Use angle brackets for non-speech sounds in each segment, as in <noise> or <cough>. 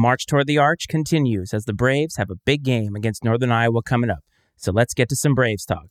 march toward the arch continues as the Braves have a big game against Northern Iowa coming up. So let's get to some Braves talk.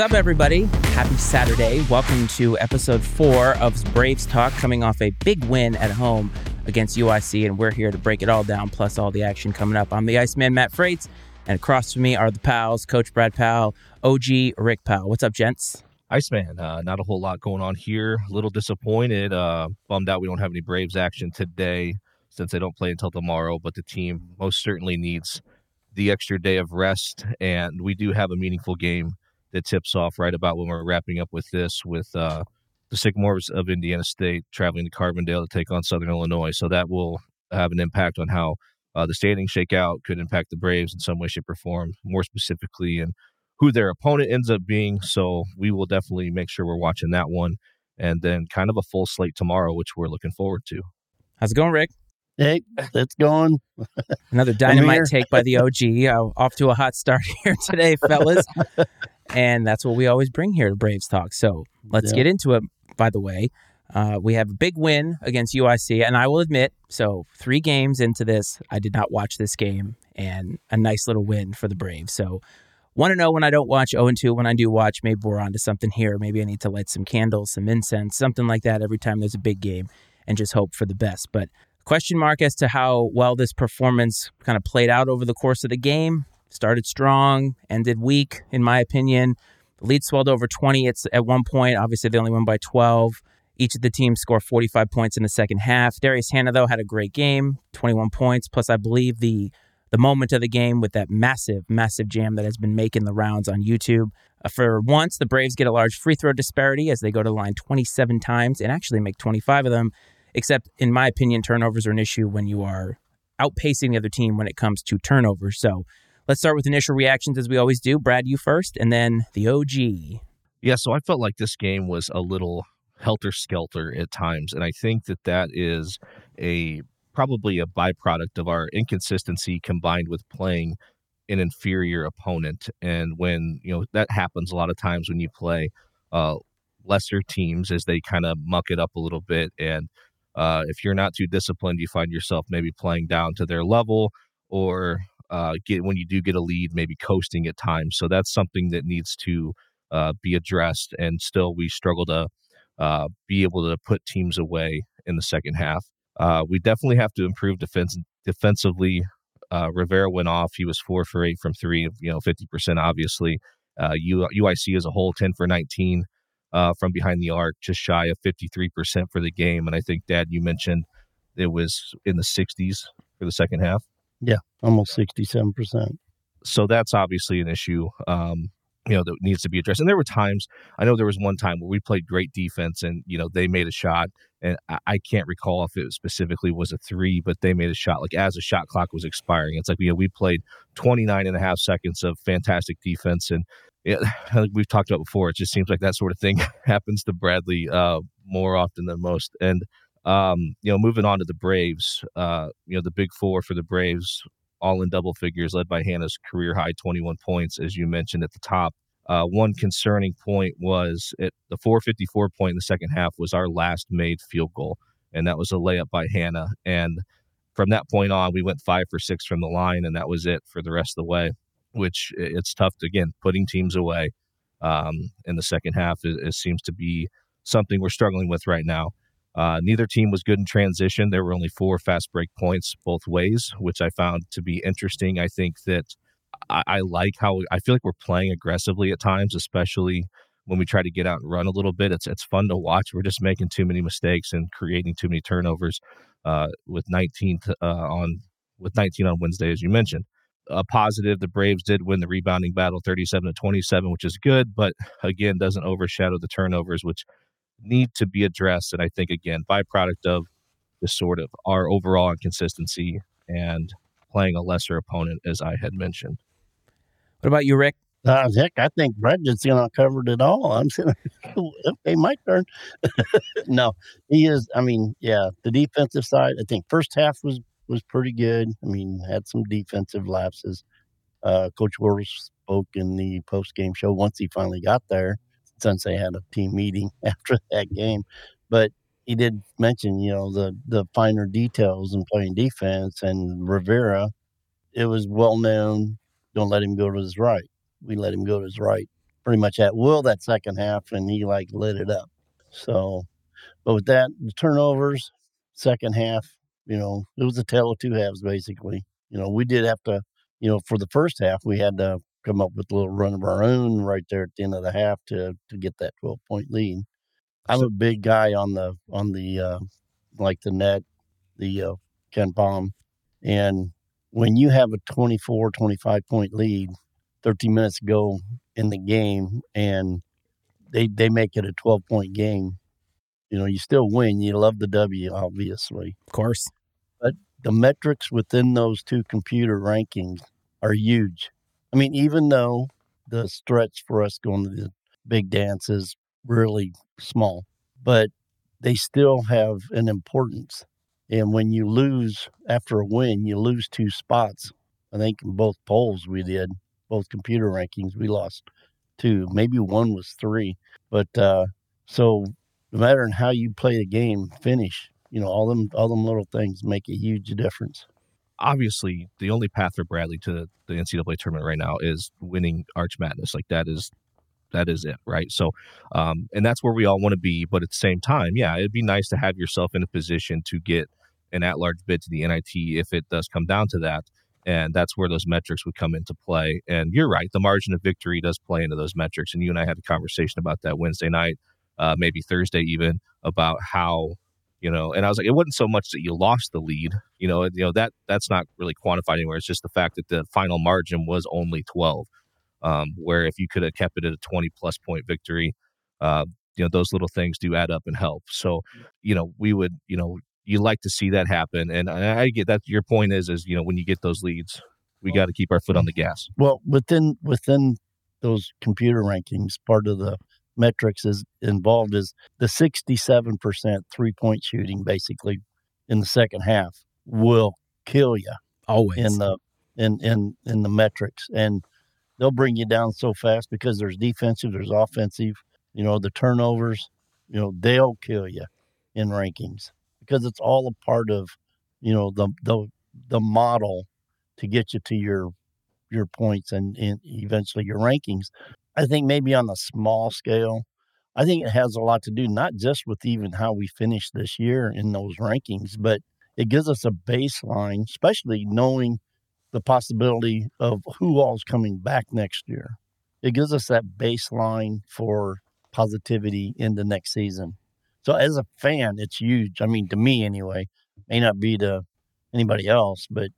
Up, everybody? Happy Saturday. Welcome to episode four of Braves Talk, coming off a big win at home against UIC, and we're here to break it all down, plus all the action coming up. I'm the Iceman, Matt Frates, and across from me are the pals, Coach Brad Powell, OG Rick Powell. What's up, gents? Iceman, uh, not a whole lot going on here. A little disappointed. Uh, bummed out we don't have any Braves action today since they don't play until tomorrow, but the team most certainly needs the extra day of rest. And we do have a meaningful game that tips off right about when we're wrapping up with this with uh, the Sycamores of Indiana State traveling to Carbondale to take on Southern Illinois. So that will have an impact on how uh, the standings shake out, could impact the Braves in some way, shape, or form, more specifically, and who their opponent ends up being. So we will definitely make sure we're watching that one. And then kind of a full slate tomorrow, which we're looking forward to. How's it going, Rick? Hey, it's going. Another dynamite take by the OG. Uh, off to a hot start <laughs> here today, fellas. and that's what we always bring here to Braves Talk. So let's Yeah. get into it. By the way, uh, we have a big win against UIC, and I will admit, so three games into this, I did not watch this game, and a nice little win for the Braves. So want to know when I don't watch 0 2. When I do watch, maybe we're onto something here. Maybe I need to light some candles, some incense, something like that every time there's a big game, and just hope for the best. But question mark as to how well this performance kind of played out over the course of the game. Started strong, ended weak, in my opinion. The lead swelled over 20 it's at one point. Obviously, they only won by 12. Each of the teams scored 45 points in the second half. Darius Hannah, though, had a great game, 21 points. Plus, I believe the the moment of the game with that massive, massive jam that has been making the rounds on YouTube. Uh, for once, the Braves get a large free throw disparity as they go to line 27 times and actually make 25 of them. Except, in my opinion, turnovers are an issue when you are outpacing the other team when it comes to turnovers. So let's start with initial reactions as we always do. Brad, you first, and then the OG. Yeah, so I felt like this game was a little helter skelter at times, and I think that that is a probably a byproduct of our inconsistency combined with playing an inferior opponent. And when you know that happens a lot of times when you play uh, lesser teams, as they kind of muck it up a little bit, and uh, if you're not too disciplined, you find yourself maybe playing down to their level, or uh, get when you do get a lead, maybe coasting at times. So that's something that needs to uh, be addressed. And still, we struggle to uh, be able to put teams away in the second half. Uh, we definitely have to improve defense defensively. Uh, Rivera went off; he was four for eight from three, you know, fifty percent. Obviously, uh, UIC as a whole, ten for nineteen uh, from behind the arc, just shy of fifty three percent for the game. And I think, Dad, you mentioned it was in the sixties for the second half Yeah, Almost 67%. so that's obviously an issue um you know that needs to be addressed and there were times i know there was one time where we played great defense and you know they made a shot and i, I can't recall if it specifically was a three but they made a shot like as the shot clock was expiring it's like you know we played 29 and a half seconds of fantastic defense and yeah, <laughs> like we've talked about before it just seems like that sort of thing <laughs> happens to bradley uh more often than most and um you know moving on to the braves uh you know the big four for the braves all in double figures, led by Hannah's career high 21 points, as you mentioned at the top. Uh, one concerning point was at the 454 point in the second half was our last made field goal, and that was a layup by Hannah. And from that point on, we went five for six from the line, and that was it for the rest of the way. Which it's tough to again putting teams away um, in the second half. It, seems to be something we're struggling with right now. Uh, neither team was good in transition. There were only four fast break points both ways, which I found to be interesting. I think that I, I like how I feel like we're playing aggressively at times, especially when we try to get out and run a little bit. It's it's fun to watch. We're just making too many mistakes and creating too many turnovers. Uh, with 19 uh, on with 19 on Wednesday, as you mentioned. A positive, the Braves did win the rebounding battle 37 to 27, which is good, but again, doesn't overshadow the turnovers, which need to be addressed. And I think, again, byproduct of the sort of our overall inconsistency and playing a lesser opponent, as I had mentioned. What about you, Rick? Uh, heck, I think Brett just you know covered it all. I'm saying, <laughs> okay, my turn. <laughs> no, he is. I mean, yeah, the defensive side. I think first half was was pretty good. I mean, had some defensive lapses. Uh, Coach Wardle spoke in the post game show once he finally got there, since they had a team meeting <laughs> after that game. But he did mention, you know, the the finer details in playing defense. And Rivera, it was well known. Don't let him go to his right we let him go to his right pretty much at will that second half, and he like lit it up. So, but with that, the turnovers, second half, you know, it was a tale of two halves basically. You know, we did have to, you know, for the first half, we had to come up with a little run of our own right there at the end of the half to to get that twelve point lead. I'm a big guy on the on the uh, like the net, the uh, KenPom, and when you have a 24, 25 point lead, 13 minutes ago in the game and they they make it a 12 point game you know you still win you love the w obviously. Of course. But the metrics within those two computer rankings are huge. I mean even though the stretch for us going to the big dance is really small but they still have an importance. And when you lose after a win you lose two spots. I think in both polls we did both computer rankings. We lost two, maybe one was three. But uh, so no matter how you play the game, finish, you know, all them all them little things make a huge difference. Obviously, the only path for Bradley to the NCAA tournament right now is winning Arch Madness. Like that is that is it, right? So, um, and that's where we all want to be. But at the same time, yeah, it'd be nice to have yourself in a position to get an at-large bid to the NIT if it does come down to that and that's where those metrics would come into play. And you're right, the margin of victory does play into those metrics. And you and I had a conversation about that Wednesday night, uh, maybe Thursday even, about how you know. And I was like, it wasn't so much that you lost the lead, you know, you know that that's not really quantified anywhere. It's just the fact that the final margin was only 12. Um, where if you could have kept it at a 20 plus point victory, uh, you know those little things do add up and help. So, you know, we would, you know, you like to see that happen. And I get that. Your point is, is you know, when you get those leads, we got to keep our foot on the gas. Well, within within those computer rankings, part of the metrics is involved is the 67% three point shooting basically in the second half will kill you always in the in in in the metrics and they'll bring you down so fast because there's defensive there's offensive you know the turnovers you know they'll kill you in rankings because it's all a part of you know the the the model to get you to your your points and, and eventually your rankings. I think maybe on a small scale, I think it has a lot to do not just with even how we finish this year in those rankings, but it gives us a baseline, especially knowing the possibility of who all's coming back next year. It gives us that baseline for positivity in the next season. So as a fan, it's huge. I mean, to me anyway, may not be to anybody else, but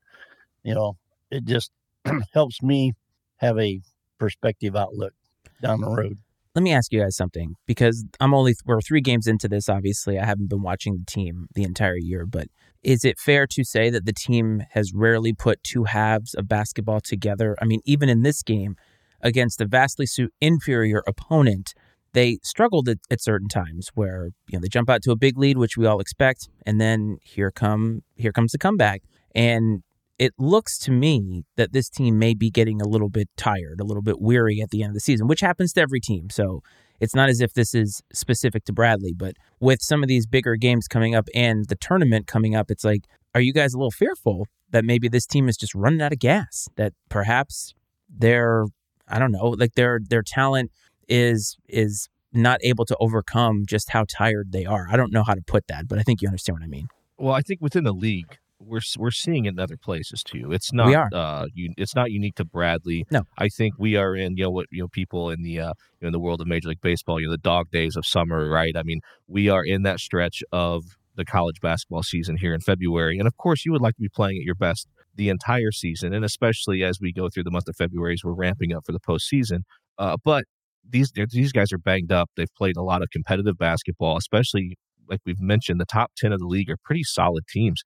you know, it just <clears throat> helps me have a perspective outlook down the mm-hmm. road. Let me ask you guys something because I'm only we're three games into this. Obviously, I haven't been watching the team the entire year, but is it fair to say that the team has rarely put two halves of basketball together? I mean, even in this game against a vastly inferior opponent, they struggled at, at, certain times where you know they jump out to a big lead, which we all expect, and then here come here comes the comeback. And it looks to me that this team may be getting a little bit tired, a little bit weary at the end of the season, which happens to every team. So it's not as if this is specific to Bradley, but with some of these bigger games coming up and the tournament coming up, it's like, are you guys a little fearful that maybe this team is just running out of gas? That perhaps they're, I don't know, like their their talent is is not able to overcome just how tired they are. I don't know how to put that, but I think you understand what I mean. Well, I think within the league, we're we're seeing it in other places too. It's not we are. Uh, you, it's not unique to Bradley. No, I think we are in you know what you know people in the uh, you know, in the world of Major League Baseball. You know the dog days of summer, right? I mean, we are in that stretch of the college basketball season here in February, and of course, you would like to be playing at your best the entire season, and especially as we go through the month of February, as we're ramping up for the postseason. Uh, but these these guys are banged up. They've played a lot of competitive basketball, especially like we've mentioned. The top ten of the league are pretty solid teams,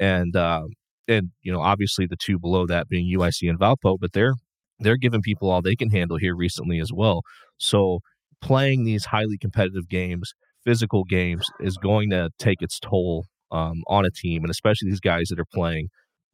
and uh, and you know obviously the two below that being UIC and Valpo, but they're they're giving people all they can handle here recently as well. So playing these highly competitive games, physical games, is going to take its toll um, on a team, and especially these guys that are playing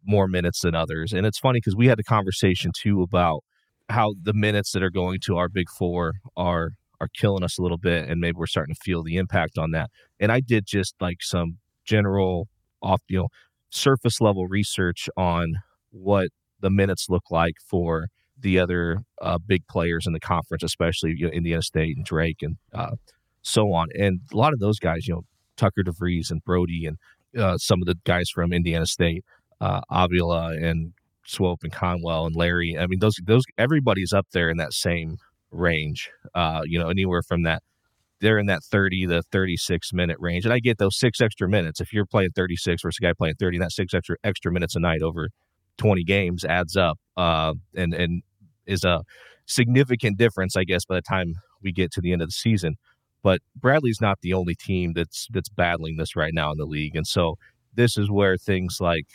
more minutes than others. And it's funny because we had a conversation too about how the minutes that are going to our big four are are killing us a little bit, and maybe we're starting to feel the impact on that. And I did just like some general off, you know, surface level research on what the minutes look like for the other uh, big players in the conference, especially you know, Indiana State and Drake and uh, so on. And a lot of those guys, you know, Tucker DeVries and Brodie and uh, some of the guys from Indiana State, uh, Avila and Swope and Conwell and Larry. I mean, those those everybody's up there in that same range. Uh, you know, anywhere from that they're in that 30 to 36 minute range. And I get those six extra minutes. If you're playing 36 versus a guy playing 30, that six extra extra minutes a night over 20 games adds up uh, and and is a significant difference, I guess, by the time we get to the end of the season. But Bradley's not the only team that's that's battling this right now in the league, and so this is where things like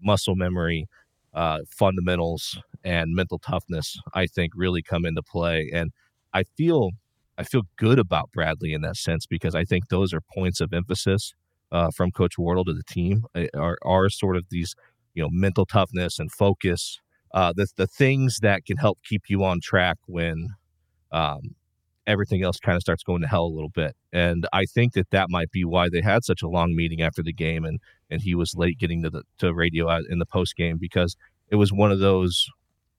muscle memory, uh, fundamentals, and mental toughness, I think, really come into play. And I feel I feel good about Bradley in that sense because I think those are points of emphasis uh, from Coach Wardle to the team uh, are are sort of these you know mental toughness and focus, uh, the the things that can help keep you on track when um, everything else kind of starts going to hell a little bit. And I think that that might be why they had such a long meeting after the game, and and he was late getting to the to radio in the post game because it was one of those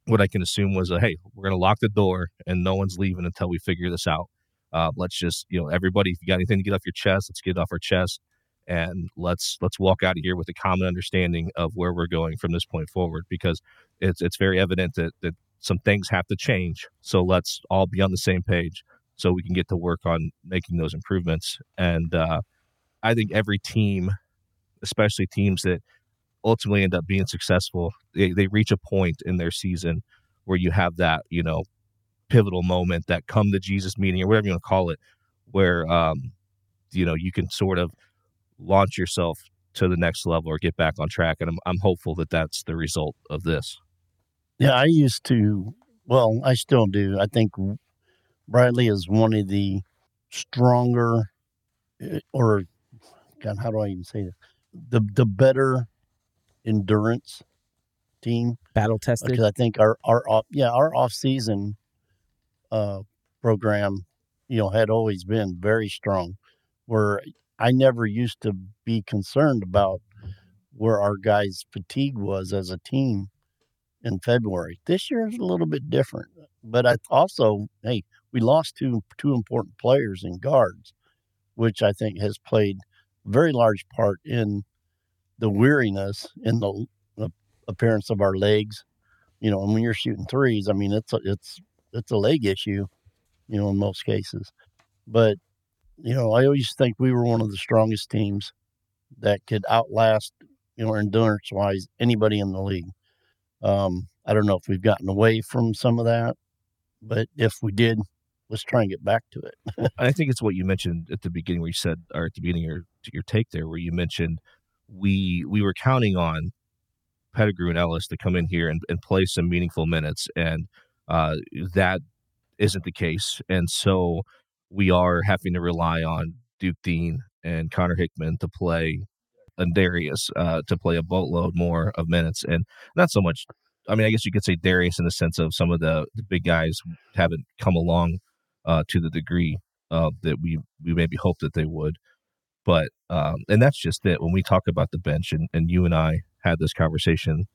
what I can assume was a hey, we're going to lock the door and no one's leaving until we figure this out. Uh, let's just you know everybody, if you got anything to get off your chest, let's get off our chest, and let's let's walk out of here with a common understanding of where we're going from this point forward because it's it's very evident that that some things have to change. So let's all be on the same page so we can get to work on making those improvements. And uh, I think every team, especially teams that ultimately end up being successful, they, they reach a point in their season where you have that, you know, pivotal moment, that come to Jesus meeting or whatever you want to call it, where, um, you know, you can sort of launch yourself to the next level or get back on track. And I'm, I'm hopeful that that's the result of this. Yeah, I used to, well, I still do. I think Bradley is one of the stronger, eh, or God, how do I even say this? The the better endurance team, battle tested. Because I think our our off, yeah our off season uh, program, you know, had always been very strong. Where I never used to be concerned about where our guys' fatigue was as a team in February. This year is a little bit different, but I also, hey, we lost two two important players in guards, which I think has played a very large part in the weariness in the, the appearance of our legs. You know, and when you're shooting threes, I mean it's a, it's it's a leg issue, you know, in most cases. But you know, I always think we were one of the strongest teams that could outlast, you know, endurance wise anybody in the league. Um, I don't know if we've gotten away from some of that, but if we did, let's try and get back to it. I think it's what you mentioned at the beginning, where you said, or at the beginning of your your take there, where you mentioned we we were counting on Pettigrew and Ellis to come in here and, and play some meaningful minutes, and uh, that isn't the case, and so we are having to rely on Duke Deen and Connor Hickman to play and Darius uh, to play a boatload more of minutes, and not so much. I mean, I guess you could say Darius in the sense of some of the, the big guys haven't come along uh, to the degree uh, that we we maybe hope that they would. But um, and that's just it. When we talk about the bench, and, and you and I had this conversation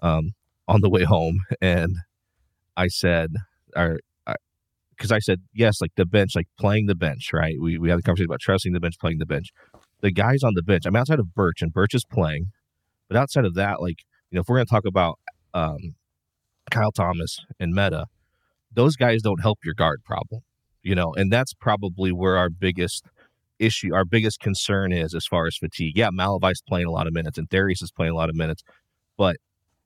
um, on the way home, <laughs> and I said, "Our because I said yes, like the bench, like playing the bench, right? We we had a conversation about trusting the bench, playing the bench. The guys on the bench. I'm outside of Birch, and Birch is playing, but outside of that, like you know, if we're going to talk about um, Kyle Thomas and Meta, those guys don't help your guard problem, you know, and that's probably where our biggest issue, our biggest concern is as far as fatigue. Yeah, Malevy's playing a lot of minutes, and Darius is playing a lot of minutes, but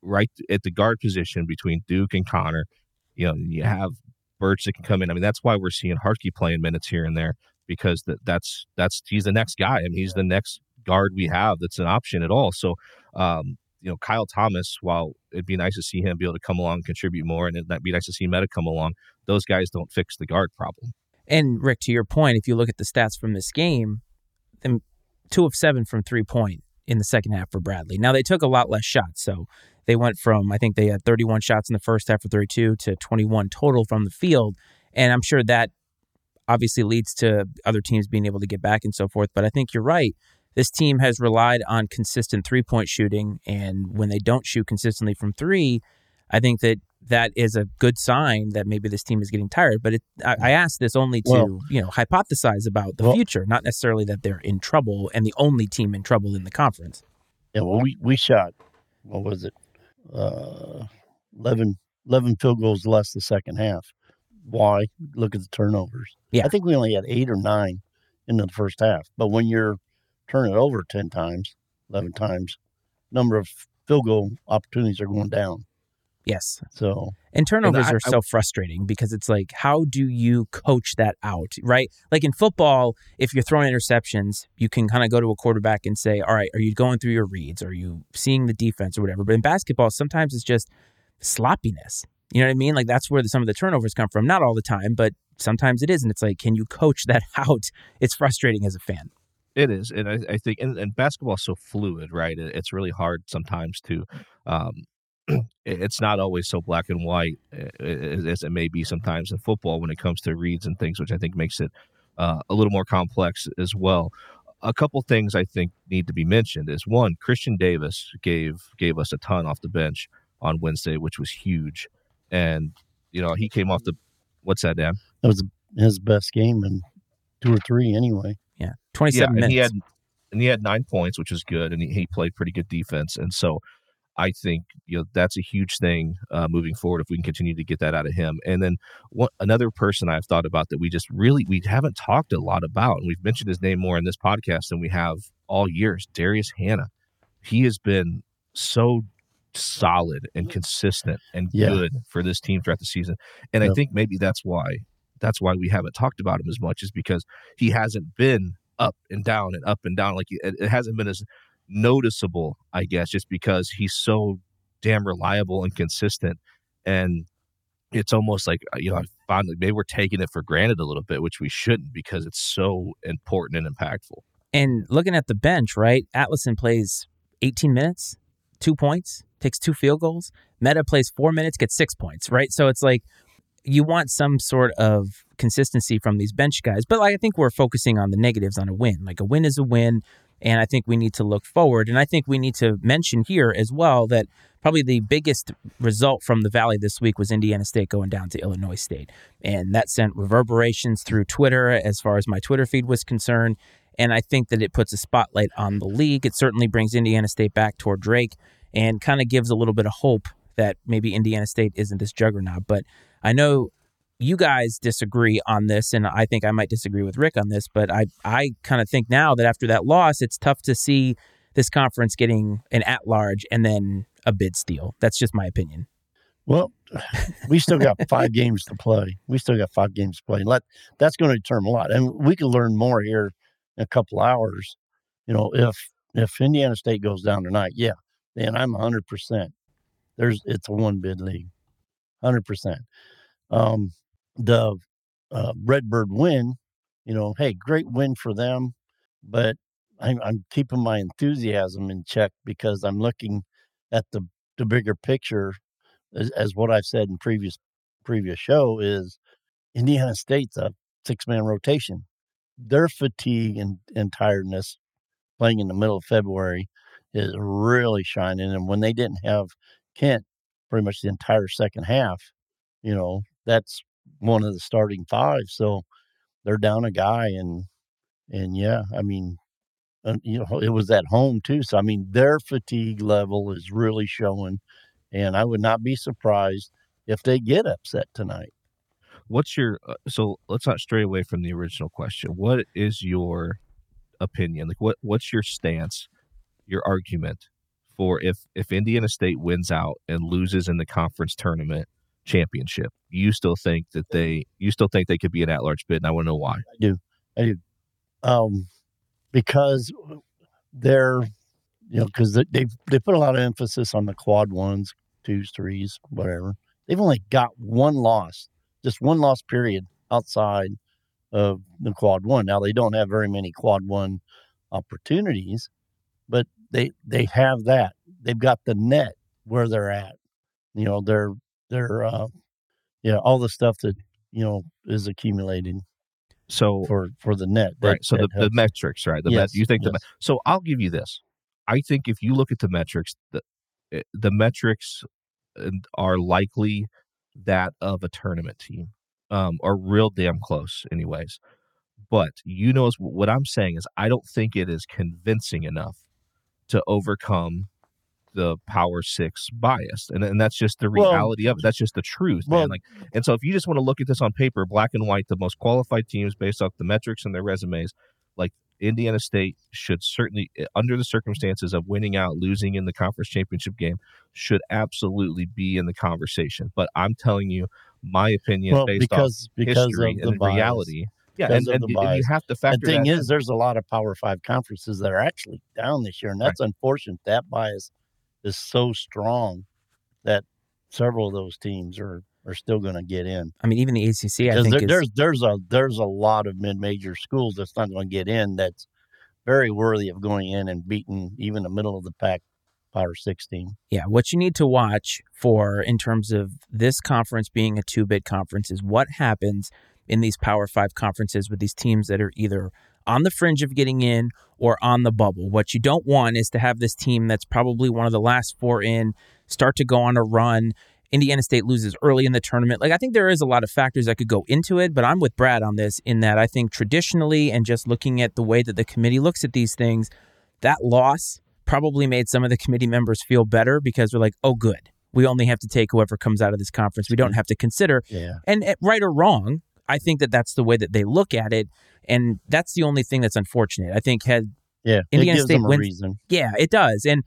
right at the guard position between Duke and Connor, you know, you have Birch that can come in. I mean, that's why we're seeing Hartke playing minutes here and there because that that's that's he's the next guy. I mean, he's the next guard we have that's an option at all. So, um, you know, Kyle Thomas, while it'd be nice to see him be able to come along and contribute more, and it'd be nice to see Meta come along, those guys don't fix the guard problem. And Rick, to your point, if you look at the stats from this game, then two of seven from three point in the second half for Bradley. Now they took a lot less shots, so they went from I think they had 31 shots in the first half of 32 to 21 total from the field, and I'm sure that obviously leads to other teams being able to get back and so forth. But I think you're right. This team has relied on consistent three point shooting, and when they don't shoot consistently from three, I think that that is a good sign that maybe this team is getting tired. But it, I, I asked this only to well, you know hypothesize about the well, future, not necessarily that they're in trouble and the only team in trouble in the conference. Yeah, well, we we shot what was it, uh, 11, 11 field goals less the second half. Why? Look at the turnovers. Yeah, I think we only had eight or nine in the first half. But when you're turning it over ten times, eleven times, number of field goal opportunities are going down. Yes. So and turnovers and I, are so I, frustrating because it's like, how do you coach that out, right? Like in football, if you're throwing interceptions, you can kind of go to a quarterback and say, all right, are you going through your reads? Are you seeing the defense or whatever? But in basketball, sometimes it's just sloppiness. You know what I mean? Like that's where the, some of the turnovers come from. Not all the time, but sometimes it is. And it's like, can you coach that <laughs> out? It's frustrating as a fan. It is, and I, I think, and, and basketball is so fluid, right? It, it's really hard sometimes to um, it's not always so black and white eh, as it may be sometimes in football when it comes to reads and things, which I think makes it uh, a little more complex as well. A couple things I think need to be mentioned is one, Christian Davis gave gave us a ton off the bench on Wednesday, which was huge, and you know he came off the what's that, Dan? That was his best game in two or three anyway. Yeah, twenty seven yeah, minutes. And he had and he had nine points, which is good, and he, he played pretty good defense, and so I think you know that's a huge thing uh, moving forward if we can continue to get that out of him. And then one, another person I've thought about that we just really we haven't talked a lot about, and we've mentioned his name more in this podcast than we have all years. Darius Hannah, he has been so solid and consistent and yeah. good for this team throughout the season. And. I think maybe that's why that's why we haven't talked about him as much is because he hasn't been up and down and up and down like it, it hasn't been as noticeable, I guess, just because he's so damn reliable and consistent. And it's almost like, uh, you know, I find like maybe we're taking it for granted a little bit, which we shouldn't because it's so important and impactful. And looking at the bench, right? Atlason plays 18 minutes, two points, takes two field goals. Meta plays four minutes, gets six points, right? So it's like you want some sort of consistency from these bench guys. But like, I think we're focusing on the negatives on a win. Like a win is a win. And I think we need to look forward. And I think we need to mention here as well that probably the biggest result from the Valley this week was Indiana State going down to Illinois State. And that sent reverberations through Twitter as far as my Twitter feed was concerned. And I think that it puts a spotlight on the league. It certainly brings Indiana State back toward Drake and kind of gives a little bit of hope that maybe Indiana State isn't this juggernaut. But I know you guys disagree on this, and I think I might disagree with Rick on this, but I I kind of think now that after that loss, it's tough to see this conference getting an at large and then a bid steal. That's just my opinion. Well, we still got five games to play. We still got five games to play. Let that's going to determine a lot, and we can learn more here in a couple hours. You know, if if Indiana State goes down tonight, yeah, then I'm 100. percent There's it's a one bid league, 100. percent um, the uh, Redbird win, you know, hey, great win for them, but I'm, I'm keeping my enthusiasm in check because I'm looking at the the bigger picture, as, as what I've said in previous previous show is Indiana State's a six man rotation. Their fatigue and, and tiredness playing in the middle of February is really shining. And when they didn't have Kent pretty much the entire second half, you know, that's one of the starting five. So they're down a guy, and and yeah, I mean, uh, you know, it was at home too. So I mean, their fatigue level is really showing, and I would not be surprised if they get upset tonight. What's your uh, so? Let's not stray away from the original question. What is your opinion? Like, what what's your stance, your argument for if if Indiana State wins out and loses in the conference tournament? Championship. You still think that they you still think they could be an at large bid, and I want to know why. I do. I do. Um, because they're, you know, because they they they put a lot of emphasis on the quad ones, twos, threes, whatever. They've only got one loss, just one loss period outside of the quad one. Now they don't have very many quad one opportunities, but they they have that. They've got the net where they're at. You know, they're they're uh, yeah, all the stuff that you know is accumulating So for for the net. That- right, so the, the metrics, right? The met, Yes, you think yes. me- so? I'll give you this. I think if you look at the metrics, the eh, the metrics uh, are likely that of a tournament team, um, or real damn close, anyways. But you know what I'm saying is, I don't think it is convincing enough to overcome the Power Six bias, and and that's just the Well, reality of it. That's just the truth, well- man. Like, and so if you just want to look at this on paper, black and white, the most qualified teams based off the metrics and their resumes, like Indiana State should certainly, eh, under the circumstances of winning out, losing in the conference championship game, should absolutely be in the conversation. But I'm telling you, my opinion well based because off because history of the and bias. reality. Yeah, and, and, and you have to factor. The thing is, there's a lot of Power Five conferences that are actually down this year, and Right. that's unfortunate. That bias is so strong that several of those teams are are still going to get in. I mean, even the ACC, I think there, is there's there's a there's a lot of mid major schools that's not going to get in. That's very worthy of going in and beating even the middle of the pack Power Six team. yeah. What you need to watch for in terms of this conference being a two bid conference is what happens in these Power Five conferences with these teams that are either on the fringe of getting in or on the bubble. What you don't want is to have this team that's probably one of the last four in start to go on a run. Indiana State loses early in the tournament. Like I think there is a lot of factors that could go into it, but I'm with Brad on this in that I think traditionally and just looking at the way that the committee looks at these things, that loss probably made some of the committee members feel better because they're like, "Oh good. We only have to take whoever comes out of this conference. We don't have to consider Yeah, and uh, right or wrong, I think that that's the way that they look at it, and that's the only thing that's unfortunate. I think had yeah. Indiana it gives State them a wins- reason. yeah, it does, and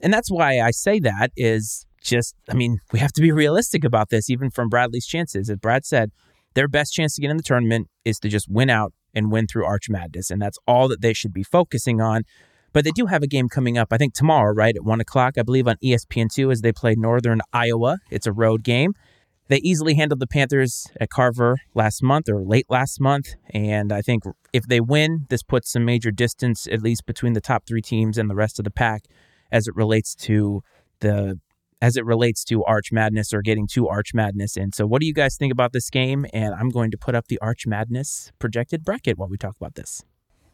and that's why I say that is just. I mean, we have to be realistic about this, even from Bradley's chances. As Brad said, their best chance to get in the tournament is to just win out and win through Arch Madness, and that's all that they should be focusing on. But they do have a game coming up, I think tomorrow, right at one o'clock, I believe, on E ESPN2 as they play Northern Iowa. It's a road game. They easily handled the Panthers at Carver last month or late last month. And I think if they win, this puts some major distance, at least between the top three teams and the rest of the pack as it relates to the as it relates to Arch Madness or getting to Arch Madness. And so what do you guys think about this game? And I'm going to put up the Arch Madness projected bracket while we talk about this.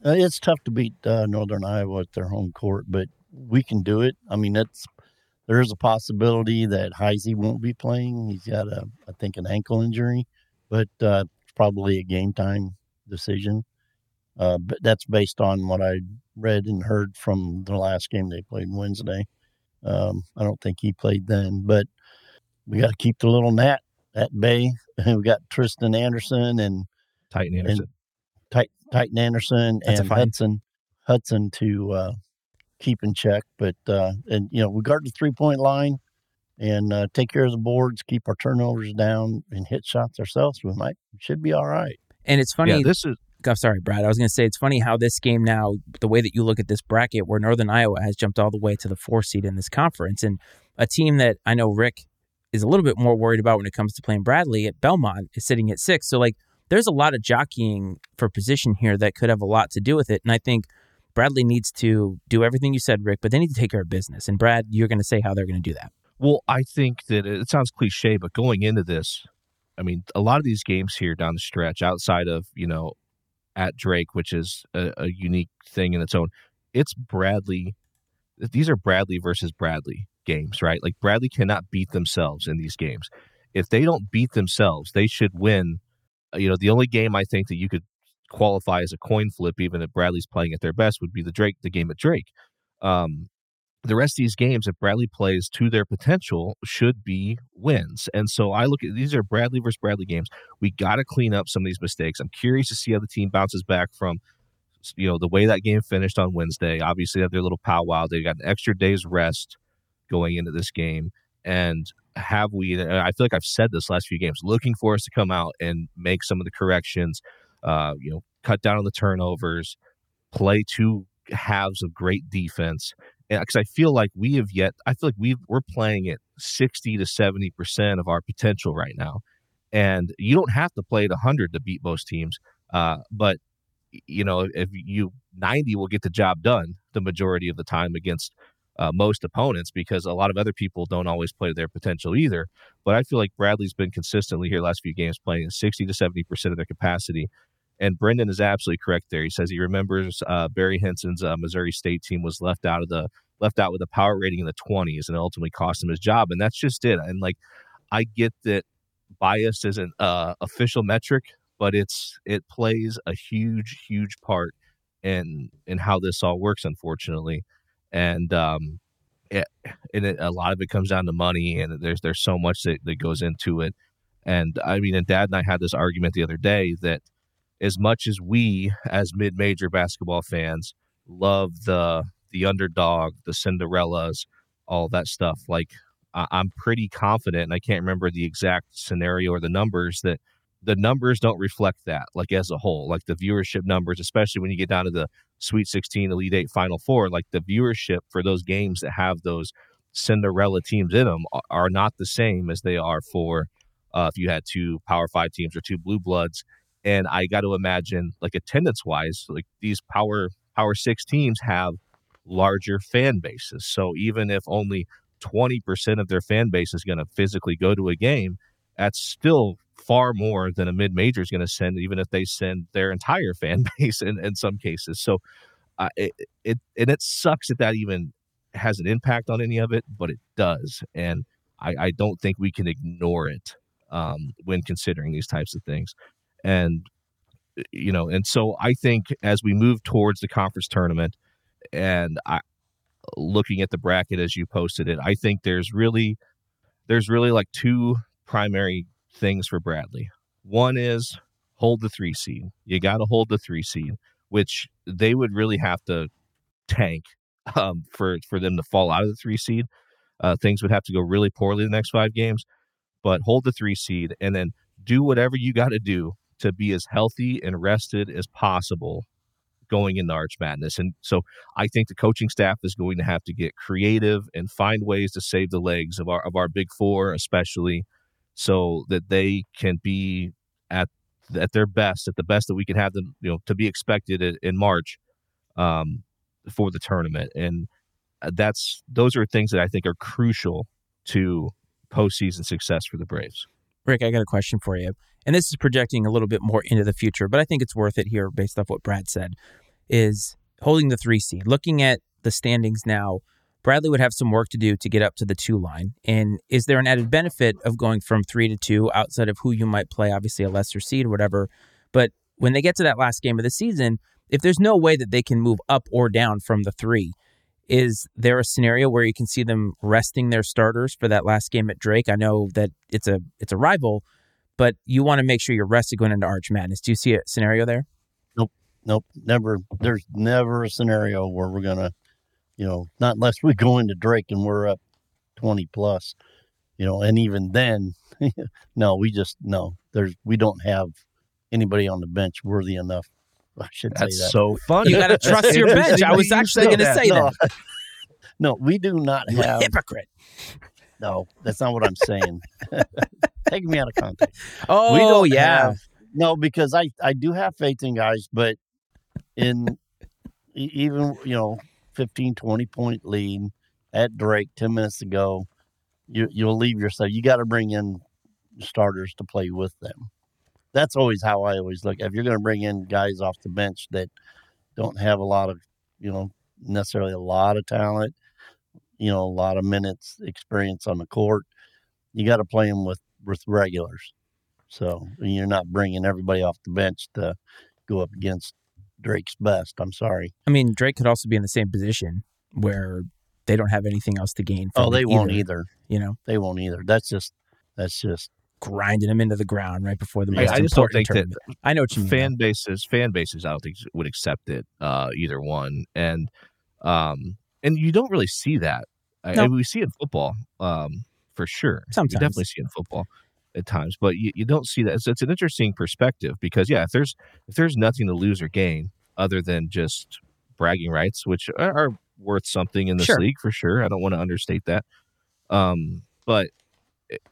Uh, it's tough to beat uh, Northern Iowa at their home court, but we can do it. I mean, it's there is a possibility that Heisey won't be playing. He's got a, I think, an ankle injury, but uh, it's probably a game time decision. Uh, but that's based on what I read and heard from the last game they played Wednesday. Um, I don't think he played then, but we got to keep the little gnat at bay. <laughs> we got Tristan Anderson and Tytan Anderson. Tit- Tytan Anderson That's and Hutson Hutson to uh, keep in check. But uh, and you know, we guard the three point line and uh, take care of the boards, keep our turnovers down, and hit shots ourselves. We might should be all right. And it's funny. yeah, this is I'm sorry, Brad. I was going to say it's funny how this game now, the way that you look at this bracket, where Northern Iowa has jumped all the way to the four seed in this conference, and a team that I know Rick is a little bit more worried about when it comes to playing Bradley at Belmont is sitting at six. So like, there's a lot of jockeying for position here that could have a lot to do with it, and I think Bradley needs to do everything you said, Rick, but they need to take care of business. And Brad, you're going to say how they're going to do that. Well, I think that it sounds cliche, but going into this, I mean, a lot of these games here down the stretch, outside of you know, at Drake, which is a, a unique thing in its own, it's Bradley. These are Bradley versus Bradley games, right? Like Bradley cannot beat themselves in these games. If they don't beat themselves, they should win. Uh, You know, the only game I think that you could qualify as a coin flip, even if Bradley's playing at their best, would be the Drake, the game at Drake. Um, the rest of these games, if Bradley plays to their potential, should be wins. And so I look at these are Bradley versus Bradley games. We got to clean up some of these mistakes. I'm curious to see how the team bounces back from, you know, the way that game finished on Wednesday. Obviously, they have their little powwow. They got an extra day's rest going into this game. and have we? I feel like I've said this last few games, looking for us to come out and make some of the corrections. Uh, you know, cut down on the turnovers, play two halves of great defense. Because I feel like we have yet, I feel like we we're playing at sixty to seventy percent of our potential right now, and you don't have to play at hundred to beat most teams. Uh, but you know, if you 90 will get the job done the majority of the time against uh, most opponents because a lot of other people don't always play their potential either. But I feel like Bradley's been consistently here last few games playing 60 to 70% of their capacity. And Brendan is absolutely correct there. He says he remembers uh, Barry Hinson's uh, Missouri State team was left out of the left out with a power rating in the 20s and ultimately cost him his job. And that's just it. And like, I get that bias isn't uh, official metric, but it's it plays a huge huge part in in how this all works unfortunately and um it, and it, a lot of it comes down to money and there's there's so much that, that goes into it and i mean and dad and i had this argument the other day that as much as we as mid-major basketball fans love the the underdog the cinderellas all that stuff like I, i'm pretty confident and i can't remember the exact scenario or the numbers that the numbers don't reflect that like as a whole like the viewership numbers especially when you get down to the sweet 16 elite 8 final four like the viewership for those games that have those cinderella teams in them are not the same as they are for uh, if you had two power five teams or two blue bloods and i got to imagine like attendance wise like these power power six teams have larger fan bases so even if only 20% of their fan base is going to physically go to a game that's still far more than a mid major is going to send, even if they send their entire fan <laughs> base in, in some cases. So uh, it, it, and it sucks that that even has an impact on any of it, but it does. And I, I don't think we can ignore it um, when considering these types of things. And, you know, and so I think as we move towards the conference tournament and I, looking at the bracket as you posted it, I think there's really, there's really like two primary things for Bradley. One is hold the three seed. You got to hold the three seed, which they would really have to tank um, for for them to fall out of the three seed. Uh, things would have to go really poorly the next five games, but hold the three seed and then do whatever you got to do to be as healthy and rested as possible going into Arch Madness. And so I think the coaching staff is going to have to get creative and find ways to save the legs of our of our big four, especially so that they can be at at their best, at the best that we can have them, you know, to be expected in, March um, for the tournament. And uh, that's those are things that I think are crucial to postseason success for the Braves. Rick, I got a question for you. And this is projecting a little bit more into the future, but I think it's worth it here based off what Brad said. Is holding the three seed, looking at the standings now, Bradley would have some work to do to get up to the two line. And is there an added benefit of going from three to two outside of who you might play, obviously a lesser seed or whatever? But when they get to that last game of the season, if there's no way that they can move up or down from the three, is there a scenario where you can see them resting their starters for that last game at Drake? I know that it's a it's a rival, but you want to make sure you're rested going into Arch Madness. Do you see a scenario there? Nope, nope, never. There's never a scenario where we're gonna you know, not unless we go into Drake and we're up 20 plus, you know, and even then, <laughs> no, we just, no, there's, we don't have anybody on the bench worthy enough. <laughs> I should That's <laughs> <laughs> say that. so funny. You got to trust your bench. I was actually going to say no, that. no, we do not You have, hypocrite. no, that's not what I'm saying. Taking me out of context. Oh, we don't yeah. have- no, because I, I do have faith in guys, but in even, you know, 15, 20 point lead at Drake 10 minutes ago, you, you'll leave yourself. You got to bring in starters to play with them. That's always how I always look. If you're going to bring in guys off the bench that don't have a lot of, you know, necessarily a lot of talent, you know, a lot of minutes experience on the court, you got to play them with, with regulars. So you're not bringing everybody off the bench to go up against Drake's best. I'm sorry. I mean, Drake could also be in the same position where they don't have anything else to gain. Oh, from Oh, they it won't either, either. You know, They won't either. That's just that's just grinding them into the ground right before the most I just don't think that. I know what you mean. fan bases fan bases i don't think would accept it uh either one and um and you don't really see that I- No. I- we see it in football um for sure. Sometimes. you definitely see it in football at times, but you, you don't see that. It's, it's an interesting perspective because yeah, if there's if there's nothing to lose or gain other than just bragging rights, which are, are worth something in this Sure. league for sure. I don't want to understate that. Um, but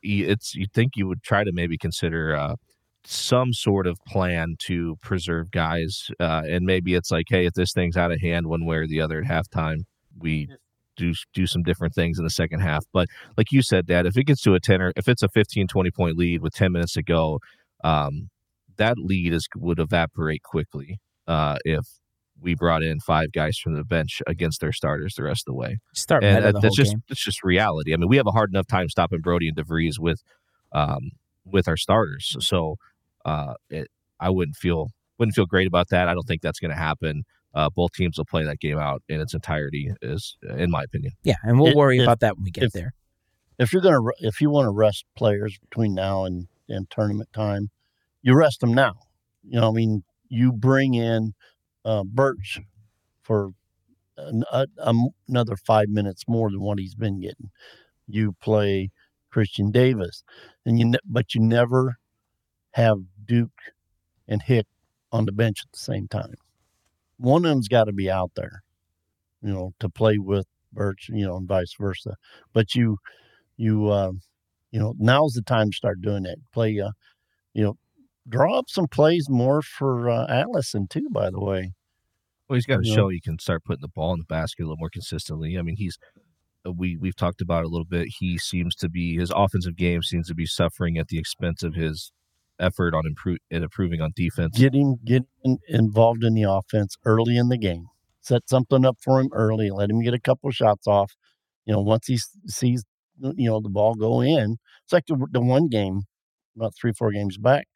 it's you think you would try to maybe consider uh, some sort of plan to preserve guys, uh, and maybe it's like, hey, if this thing's out of hand one way or the other at halftime, we do do some different things in the second half. But like you said, Dad, if it gets to a 10 or if it's a 15, 20 point lead with 10 minutes to go, um, that lead is would evaporate quickly uh, if we brought in five guys from the bench against their starters the rest of the way. Start And meta that- the that's just game. it's just reality. I mean, we have a hard enough time stopping Brodie and DeVries with um, with our starters. So uh, it, I wouldn't feel wouldn't feel great about that. I don't think that's going to happen. Uh, both teams will play that game out in its entirety, is in my opinion. Yeah, and we'll If- worry if- about that when we get if- there. If you're gonna if you want to rest players between now and and tournament time, you rest them now. You know, I mean, you bring in uh, Birch for an, a, um, another five minutes more than what he's been getting. You play Christian Davis, and you ne- but you never have Duke and Hick on the bench at the same time. One of them's got to be out there, you know, to play with Birch, you know, and vice versa. But you, you, uh, you know, now's the time to start doing that. Play, uh, you know, draw up some plays more for uh, Allison too. By the way, Well, he's got to show he can start putting the ball in the basket a little more consistently. I mean, he's uh, we we've talked about it a little bit. He seems to be his offensive game seems to be suffering at the expense of his effort on improve and improving on defense. getting getting involved in the offense early in the game. Set something up for him early. Let him get a couple shots off. You know, once he sees you know the ball go in, it's like the, the one game about three four games back.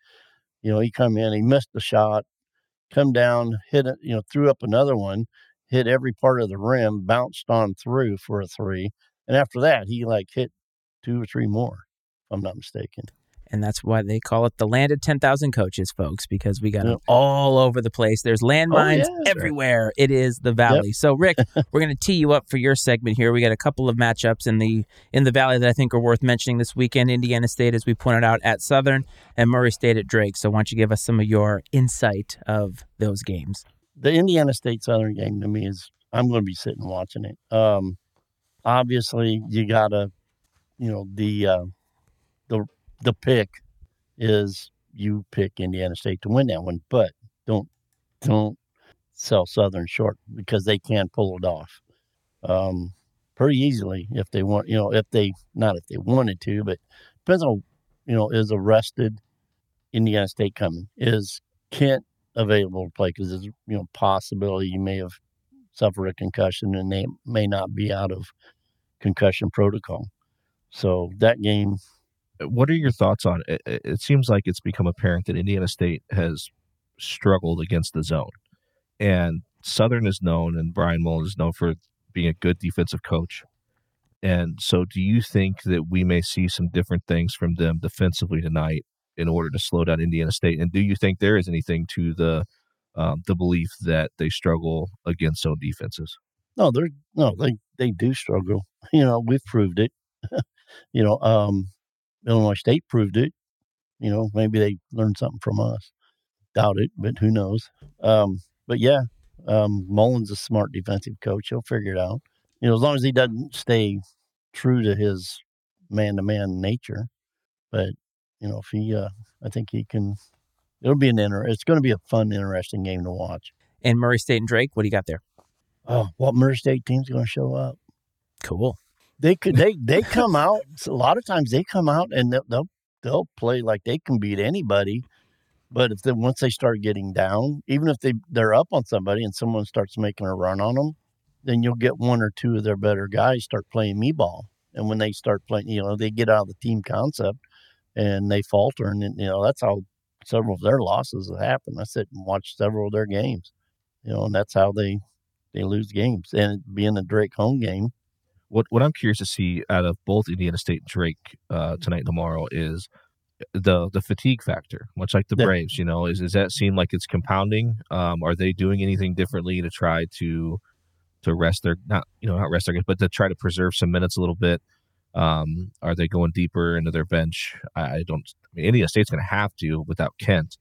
You know, he come in, he missed the shot, come down, hit it. You know, threw up another one, hit every part of the rim, bounced on through for a three, and after that he like hit two or three more. If I'm not mistaken. And that's why they call it the land of 10,000 coaches, folks, because we got Yep. them all over the place. There's landmines Oh, yeah. everywhere. It is the valley. So, Rick, <laughs> we're going to tee you up for your segment here. We got a couple of matchups in the in the valley that I think are worth mentioning this weekend. Indiana State, as we pointed out, at Southern, and Murray State at Drake. So, why don't you give us some of your insight of those games? the Indiana State Southern game to me is I'm going to be sitting watching it. Um, obviously, you gotta, you know, the uh, the pick is you pick Indiana State to win that one, but don't don't sell Southern short because they can pull it off um, pretty easily if they want. You know, if they not if they wanted to, but depends on you know is arrested Indiana State coming is Kent available to play because there's you know possibility you may have suffered a concussion and they may not be out of concussion protocol. So that game, What are your thoughts on it? It seems like it's become apparent that Indiana State has struggled against the zone, and Southern is known, and Bryan Mullins is known for being a good defensive coach. And so, do you think that we may see some different things from them defensively tonight in order to slow down Indiana State? And do you think there is anything to the um, the belief that they struggle against zone defenses? no, they're no, they they do struggle. You know, we've proved it. <laughs> you know, um, Illinois State proved it. You know, maybe they learned something from us. Doubt it, but who knows? Um, but yeah, um, Mullins a smart defensive coach. He'll figure it out. You know, as long as he doesn't stay true to his man-to-man nature. But you know, if he, uh, I think he can. It'll be an inter. It's going to be a fun, interesting game to watch. And Murray State and Drake, what do you got there? Oh, what Murray State team's going to show up? Cool. They could. They they come out. A lot of times they come out and they'll they'll, they'll play like they can beat anybody. But if they once they start getting down, even if they they're up on somebody and someone starts making a run on them, then you'll get one or two of their better guys start playing me ball. And when they start playing, you know, they get out of the team concept and they falter, and then, you know that's how several of their losses have happened. I sit and watch several of their games, you know, and that's how they they lose games. And being a Drake home game, What what I'm curious to see out of both Indiana State and Drake uh, tonight and tomorrow is the the fatigue factor, much like the Yeah. Braves. You know, is does that seem like it's compounding? Um, are they doing anything differently to try to to rest their not you know not rest their but to try to preserve some minutes a little bit? Um, are they going deeper into their bench? I, I don't. I mean, Indiana State's going to have to without Kent,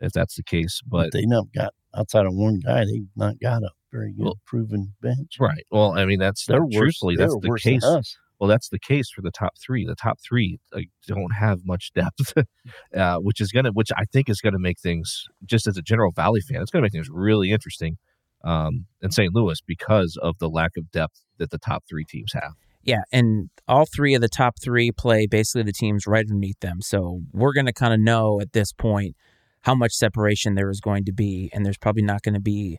if that's the case. But they not got outside of one guy. They've not got a very good Well, proven bench. right. Well, I mean, that's They're worse. truthfully they're that's the worse than case. us. Well, that's the case for the top three. The top three like, don't have much depth, <laughs> uh, which is gonna, which I think is gonna make things just as a general Valley fan, it's gonna make things really interesting um, in St. Louis because of the lack of depth that the top three teams have. Yeah, and all three of the top three play basically the teams right underneath them. So we're going to kind of know at this point how much separation there is going to be, and there's probably not going to be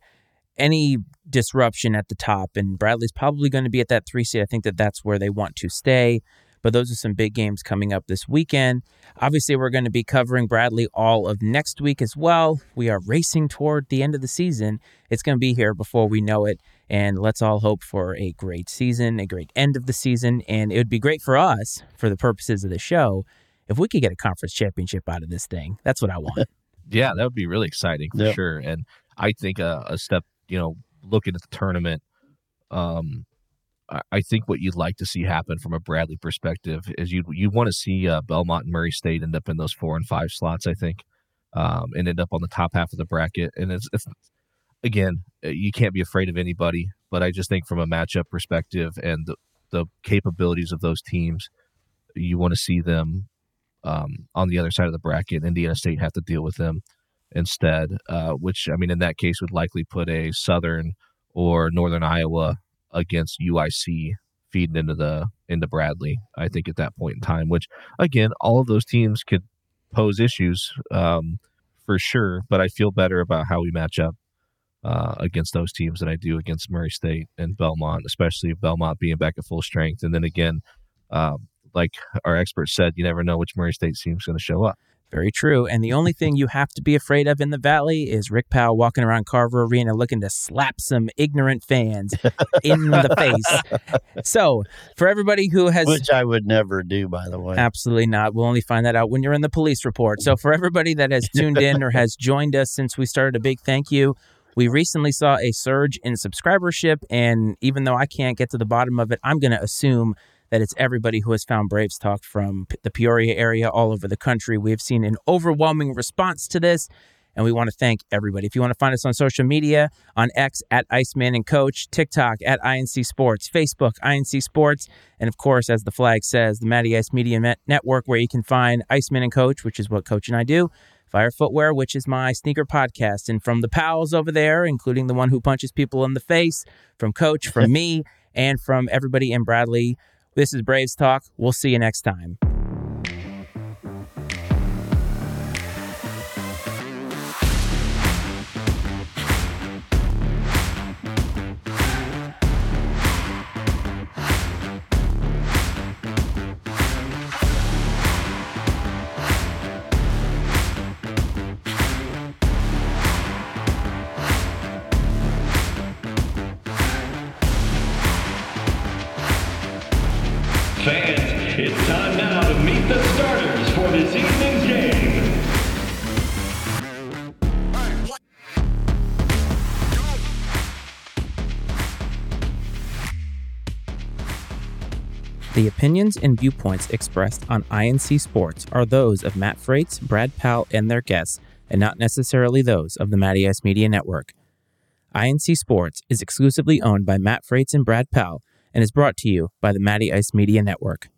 any disruption at the top. And Bradley's probably going to be at that three seed. I think that that's where they want to stay. But those are some big games coming up this weekend. Obviously, we're going to be covering Bradley all of next week as well. We are racing toward the end of the season. It's going to be here before we know it. And let's all hope for a great season, a great end of the season. And it would be great for us, for the purposes of the show, if we could get a conference championship out of this thing. That's what I want. <laughs> Yeah, that would be really exciting for Yep. sure. And I think a, a step, you know, looking at the tournament, um, I, I think what you'd like to see happen from a Bradley perspective is you you want to see uh, Belmont and Murray State end up in those four and five slots. I think, um, and end up on the top half of the bracket. And it's, it's again, uh, you can't be afraid of anybody. But I just think from a matchup perspective and the, the capabilities of those teams, you want to see them um, on the other side of the bracket. Indiana State have to deal with them instead, uh, which I mean, in that case, would likely put a Southern or Northern Iowa against UIC feeding into the into Bradley. I think at that point in time, which again, all of those teams could pose issues um, for sure. But I feel better about how we match up uh, against those teams than I do against Murray State and Belmont, especially Belmont being back at full strength. And then again, um, like our expert said, you never know which Murray State team's going to show up. Very true. And the only thing you have to be afraid of in the Valley is Rick Powell walking around Carver Arena looking to slap some ignorant fans in the face. <laughs> So, for everybody who has. Which I would never do, by the way. Absolutely not. We'll only find that out when you're in the police report. So, for everybody that has tuned in or has <laughs> joined us since we started, a big thank you. We recently saw a surge in subscribership, and even though I can't get to the bottom of it, I'm going to assume that it's everybody who has found Braves Talk from the Peoria area all over the country. We have seen an overwhelming response to this, and we want to thank everybody. If you want to find us on social media, on X at Iceman and Coach, TikTok at I&C Sports, Facebook I&C Sports, and of course, as the flag says, the Matty Ice Media Net- Network, where you can find Iceman and Coach, which is what Coach and I do. Fire Footwear, which is my sneaker podcast. And from the pals over there, including the one who punches people in the face, from Coach, from <laughs> me, and from everybody in Bradley, this is Braves Talk. We'll see you next time. Opinions and viewpoints expressed on I&C Sports are those of Matt Frates, Brad Powell, and their guests, and not necessarily those of the Matty Ice Media Network. I&C Sports is exclusively owned by Matt Frates and Brad Powell and is brought to you by the Matty Ice Media Network.